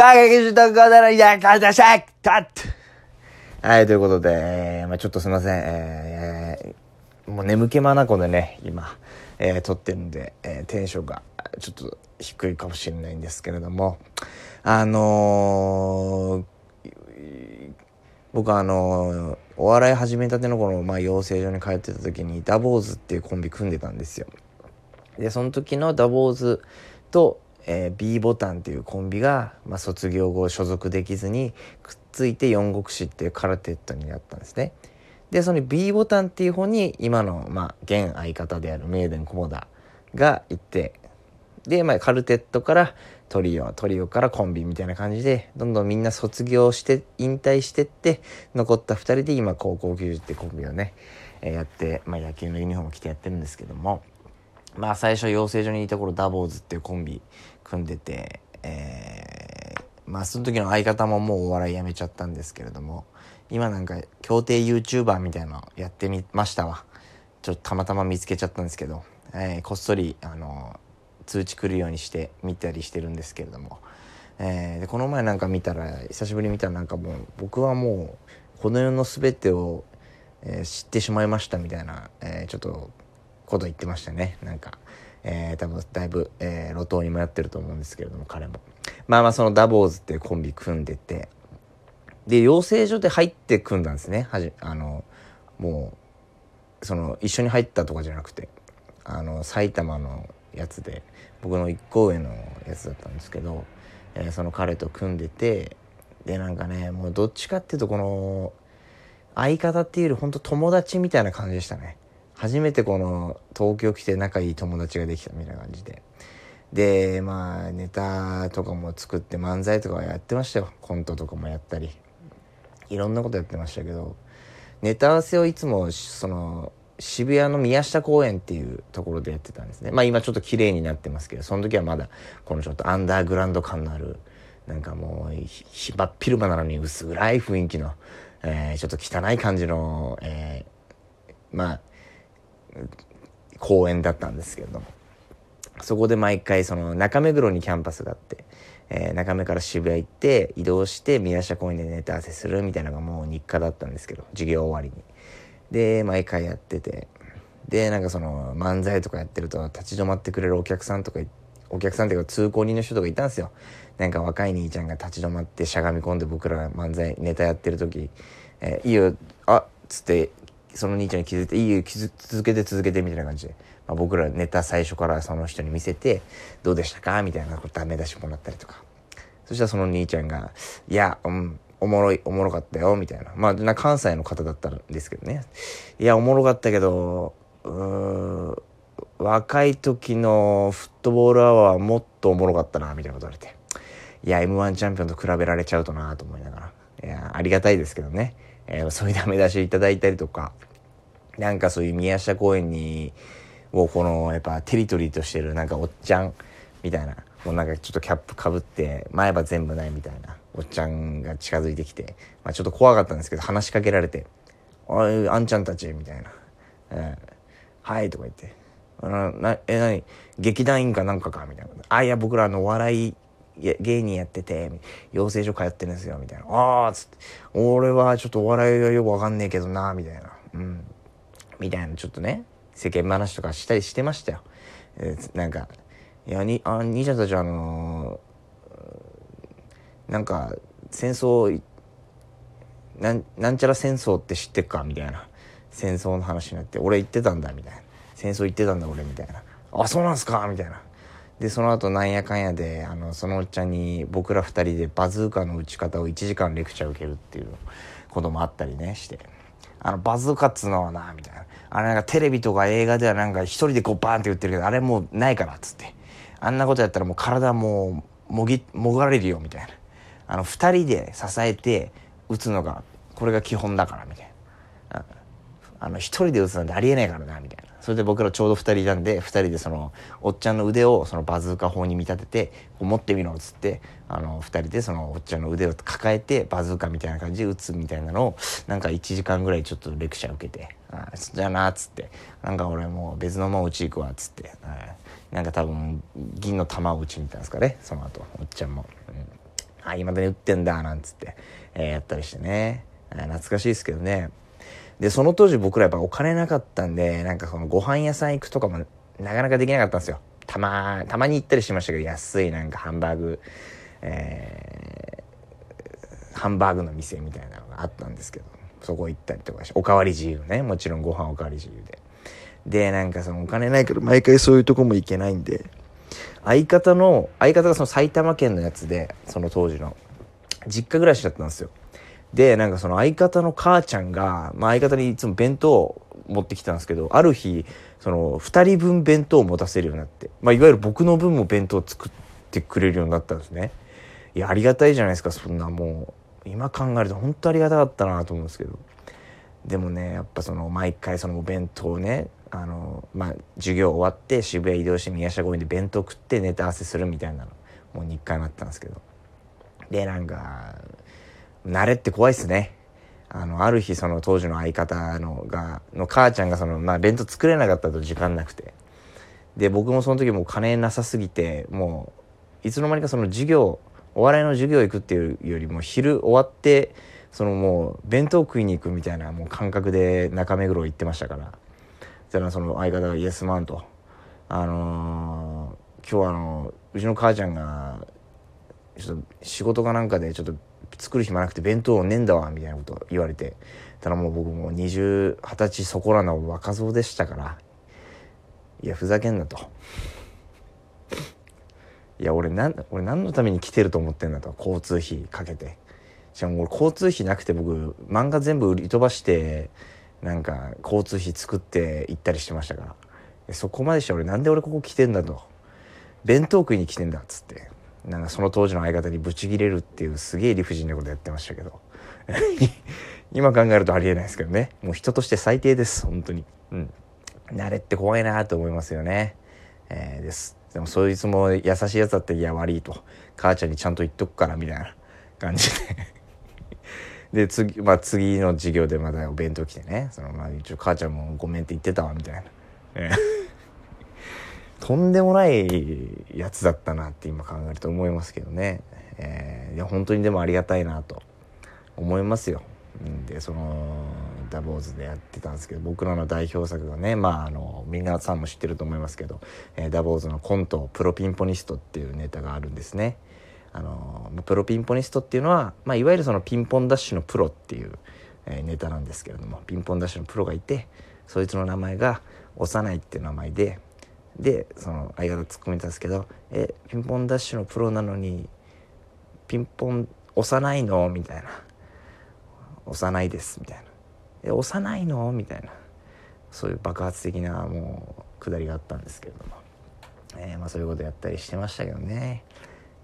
かげきしとこだらやかだしゃたはい、ということで、えーまあちょっとすいません。えーもう眠気まなこでね、今、えー撮ってるんで、えーテンションがちょっと低いかもしれないんですけれども、あのー僕あのーお笑い始めたての頃、まあ、養成所に通ってた時にダボーズっていうコンビ組んでたんですよ。でその時のダボーズと、えー B ボタンっていうコンビが、まあ、卒業後所属できずにくっついて四国志っていうカルテットになったんですね。でその B ボタンっていう方に今の、まあ、現相方であるメーデン菰田がいてで、まあ、カルテットからトリオトリオからコンビみたいな感じでどんどんみんな卒業して引退してって残った2人で今高校球児ってコンビをね、えーやって、まあ、野球のユニフォーム着てやってるんですけどもまあ最初養成所にいた頃ダボーズっていうコンビ組んでて、えーまあその時の相方ももうお笑いやめちゃったんですけれども今なんか協定 YouTuber みたいなのやってみましたわ。ちょっとたまたま見つけちゃったんですけど、えーこっそりあの通知来るようにして見たりしてるんですけれども、えーでこの前なんか見たら久しぶりに見たらなんかもう僕はもうこの世の全てを、えー知ってしまいましたみたいな、えちょっとこと言ってましたね。なんか、えー多分だいぶ、えー路頭に迷ってると思うんですけれども彼も。まあまあそのダボーズっていうコンビ組んでて。で養成所で入って組んだんですねはじあのもうその一緒に入ったとかじゃなくて。あの埼玉のやつで僕の一個上のやつだったんですけど、えーその彼と組んでてでなんかねもうどっちかっていうとこの相方っていうより本当友達みたいな感じでしたね。初めてこの東京来て仲いい友達ができたみたいな感じで。でまあネタとかも作って漫才とかやってましたよ。コントとかもやったり。いろんなことやってましたけど。ネタ合わせをいつもその渋谷の宮下公園っていうところでやってたんですね。まあ今ちょっと綺麗になってますけどその時はまだこのちょっとアンダーグラウンド感のあるなんかもうひひ真っ昼間なのに薄暗い雰囲気の、えーちょっと汚い感じの、えーまあ公園だったんですけれどもそこで毎回その中目黒にキャンパスがあって、えー中目から渋谷行って移動して宮下公園でネタ合わせするみたいなのがもう日課だったんですけど授業終わりに。で毎回やっててでなんかその漫才とかやってると立ち止まってくれるお客さんとかお客さんっていうか通行人の人とかいたんですよなんか若い兄ちゃんが立ち止まってしゃがみ込んで僕ら漫才ネタやってる時「えーいいよあっ」つってその兄ちゃんに気づいて「いいよ気づ続けて続けて」みたいな感じで、まあ、僕らネタ最初からその人に見せて「どうでしたか?」みたいなことダメ出しもらったりとかそしたらその兄ちゃんが「いや、うん、おもろい、おもろかったよ」みたいな。まあ、関西の方だったんですけどね。いや、おもろかったけど、うん、若い時のフットボールアワーはもっとおもろかったな、みたいなこと言われて。いや、M1 チャンピオンと比べられちゃうとな、と思いながら。いや、ありがたいですけどね。えーそういうダメ出しいただいたりとか、なんかそういう宮下公園に、をこの、やっぱテリトリーとしてる、なんかおっちゃん、みたいな。もうなんかちょっとキャップかぶって、前歯全部ないみたいな、おっちゃんが近づいてきて、まあちょっと怖かったんですけど、話しかけられて、おい、あんちゃんたち、みたいな。えーはい、とか言って。あのなえ、なに劇団員かなんかか？みたいな。あ、いや、僕らの、お笑い芸人やってて、養成所通ってるんですよ、みたいな。ああ、っつって。俺はちょっとお笑いはよくわかんねえけどな、みたいな。うん。みたいな、ちょっとね、世間話とかしたりしてましたよ。えーなんか、いや、に、あ、兄ちゃんたちあのーなんか、戦争、なんなんちゃら戦争って知ってっか？みたいな戦争の話になって俺言ってたんだみたいな戦争行ってたんだ俺みたいなあそうなんすか？みたいなでその後なんやかんやであのそのおっちゃんに僕ら二人でバズーカの撃ち方を1時間レクチャー受けるっていうこともあったりねして。あのバズーカっつうのはなみたいな。あれなんかテレビとか映画ではなんか一人でこうバーンって言ってるけどあれもうないからっつって。あんなことやったらもう体もうもぎもがれるよみたいな。あの二人で支えて打つのがこれが基本だからみたいな。ああの一人で打つなんてありえないからなみたいな。それで僕らちょうど二人いたんで二人でそのおっちゃんの腕をそのバズーカ砲に見立てて持ってみろっつってあの二人でそのおっちゃんの腕を抱えてバズーカみたいな感じで打つみたいなのをなんか1時間ぐらいちょっとレクチャー受けて「あじゃあな」っつって「なんか俺もう別のもん打ち行くわ」っつって、はいなんか多分銀の玉を打ちに行ったんですかねその後おっちゃんも。うんあ、今だに売ってんだ、なんつって、えー、やったりしてね。懐かしいですけどね。で、その当時僕らやっぱお金なかったんで、なんかそのご飯屋さん行くとかもなかなかできなかったんですよ。たま、たまに行ったりしましたけど、安いなんかハンバーグ、えー、ハンバーグの店みたいなのがあったんですけど、そこ行ったりとかして、おかわり自由ね。もちろんご飯おかわり自由で。で、なんかそのお金ないけど、毎回そういうとこも行けないんで、相方の、相方がその埼玉県のやつで、その当時の、実家暮らしだったんですよ。で、なんかその相方の母ちゃんが、まあ相方にいつも弁当を持ってきたんですけど、ある日、その二人分弁当を持たせるようになって、まあいわゆる僕の分も弁当を作ってくれるようになったんですね。いや、ありがたいじゃないですか、そんなもう。今考えると本当ありがたかったなと思うんですけど。でもね、やっぱその毎回そのお弁当をね、あの、まあ、授業終わって渋谷移動して宮下公園で弁当食ってネタ合わせするみたいなの、もう日課になったんですけど。で、なんか、慣れって怖いっすね。あの、ある日その当時の相方のが、の母ちゃんがその、まあ、弁当作れなかったと時間なくて。で、僕もその時もう金なさすぎて、もう、いつの間にかその授業、お笑いの授業行くっていうよりも昼終わって、そのもう弁当食いに行くみたいなもう感覚で中目黒行ってましたから。そしたらその相方がイエスマンと、あのー、今日はあの、うちの母ちゃんが、ちょっと仕事かなんかでちょっと作る暇なくて弁当ねんだわみたいなこと言われてただもう僕も二十二十歳そこらの若造でしたからいやふざけんなと。いや俺なん俺何のために来てると思ってんだと交通費かけて。しかも俺交通費なくて僕漫画全部売り飛ばしてなんか交通費作って行ったりしてましたから。そこまでして俺なんで俺ここ来てんだと。弁当食いに来てんだっつって。なんかその当時の相方にブチギレるっていうすげえ理不尽なことやってましたけど。今考えるとありえないですけどね。もう人として最低です本当に。うん。慣れって怖いなと思いますよね。えー、です。でもそいつも優しいやつだっていや悪いと。母ちゃんにちゃんと言っとくからみたいな感じで。で次,、まあ、次の授業でまたお弁当来てね。その、まあ、一応母ちゃんもごめんって言ってたわみたいな、えー。とんでもないやつだったなって今考えると思いますけどね、えー、いや本当にでもありがたいなと思いますよ。でそのダボーズでやってたんですけど僕らの代表作がねまああの皆さんも知ってると思いますけど、えー、ダボーズのコント「プロピンポニスト」っていうネタがあるんですね。あのプロピンポニストっていうのは、まあ、いわゆるそのピンポンダッシュのプロっていう、えー、ネタなんですけれどもピンポンダッシュのプロがいてそいつの名前が幼いっていう名前ででその相方突っ込みたんですけど「えピンポンダッシュのプロなのにピンポン幼いの?」みたいな「幼いです」みたいな「え幼いの?」みたいな。そういう爆発的なもうくだりがあったんですけれども、えー、まあ、そういうことやったりしてましたけどね、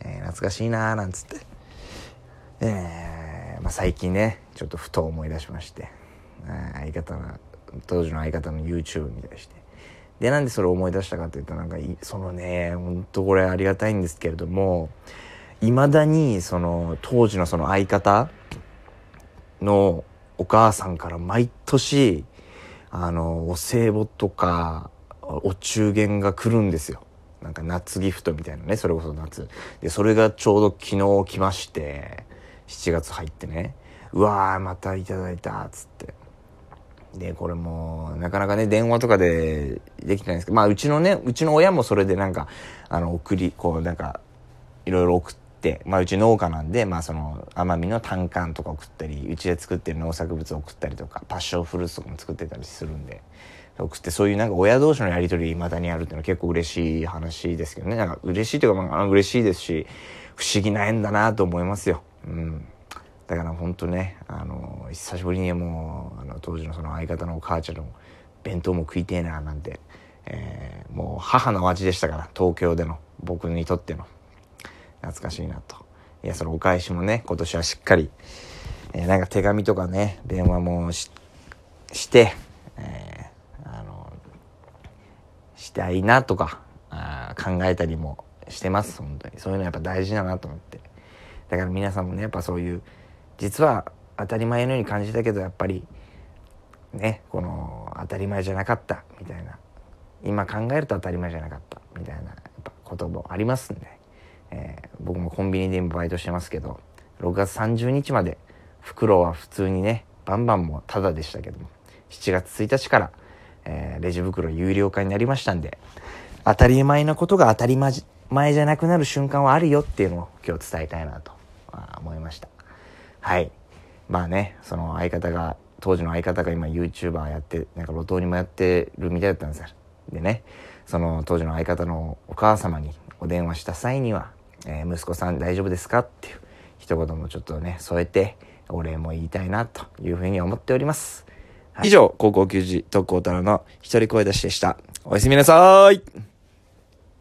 えー、懐かしいなーなんつって、えー、まあ、最近ねちょっとふと思い出しまして、相方の当時の相方の YouTube 見たりして。で、なんでそれを思い出したかというと、なんか、そのね、ほんとこれありがたいんですけれども、未だに、その、当時のその相方のお母さんから毎年、あの、お歳暮とか、お中元が来るんですよ。なんか夏ギフトみたいなね、それこそ夏。で、それがちょうど昨日来まして、7月入ってね、うわー、またいただいたっ、つって。で、これも、なかなかね、電話とかでできてないんですけど、まあ、うちのね、うちの親もそれでなんか、あの、送り、こう、なんか、いろいろ送って、まあ、うち農家なんで、まあ、その、奄美の単管とか送ったり、うちで作ってる農作物送ったりとか、パッションフルーツとかも作ってたりするんで、送って、そういうなんか親同士のやりとり未だにあるっていうのは結構嬉しい話ですけどね。なんか嬉しいというか、まあ、嬉しいですし、不思議な縁だなと思いますよ。うん。だから本当ねあの久しぶりにもうあの当時のその相方のお母ちゃんの弁当も食いてえななんて、えー、もう母の味でしたから東京での僕にとっての。懐かしいなと。いやそのお返しもね今年はしっかり、えー、なんか手紙とかね電話もしして、えー、あのしたいなとかあ考えたりもしてます本当に。そういうのはやっぱ大事だなと思って。だから皆さんもねやっぱそういう実は当たり前のように感じたけどやっぱりねこの当たり前じゃなかったみたいな今考えると当たり前じゃなかったみたいなやっぱこともありますんで、えー、僕もコンビニで今バイトしてますけど、6月30日まで、袋は普通にね、バンバンもタダでしたけども、7月1日から、えー、レジ袋有料化になりましたんで、当たり前なことが当たり前じゃなくなる瞬間はあるよっていうのを今日伝えたいなと思いました。はい。まあね、その相方が、当時の相方が今 YouTuber やって、なんか路頭にもやってるみたいだったんですよ。でね、その当時の相方のお母様にお電話した際には、えー、息子さん大丈夫ですかっていう一言もちょっとね、添えて、お礼も言いたいなというふうに思っております。はい、以上、高校球児特攻太郎の一人声出しでした。おやすみなさい